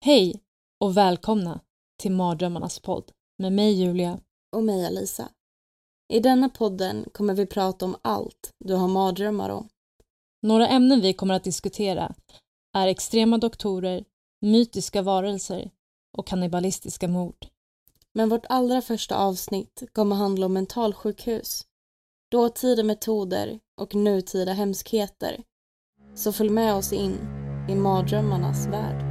Hej och välkomna till Mardrömmarnas podd med mig Julia. och mig Alisa. I denna podden kommer vi prata om allt du har mardrömmar om. Några ämnen vi kommer att diskutera är extrema doktorer, mytiska varelser och kannibalistiska mord. Men vårt allra första avsnitt kommer handla om mentalsjukhus, dåtida metoder och nutida hemskheter. Så följ med oss in i mardrömmarnas värld.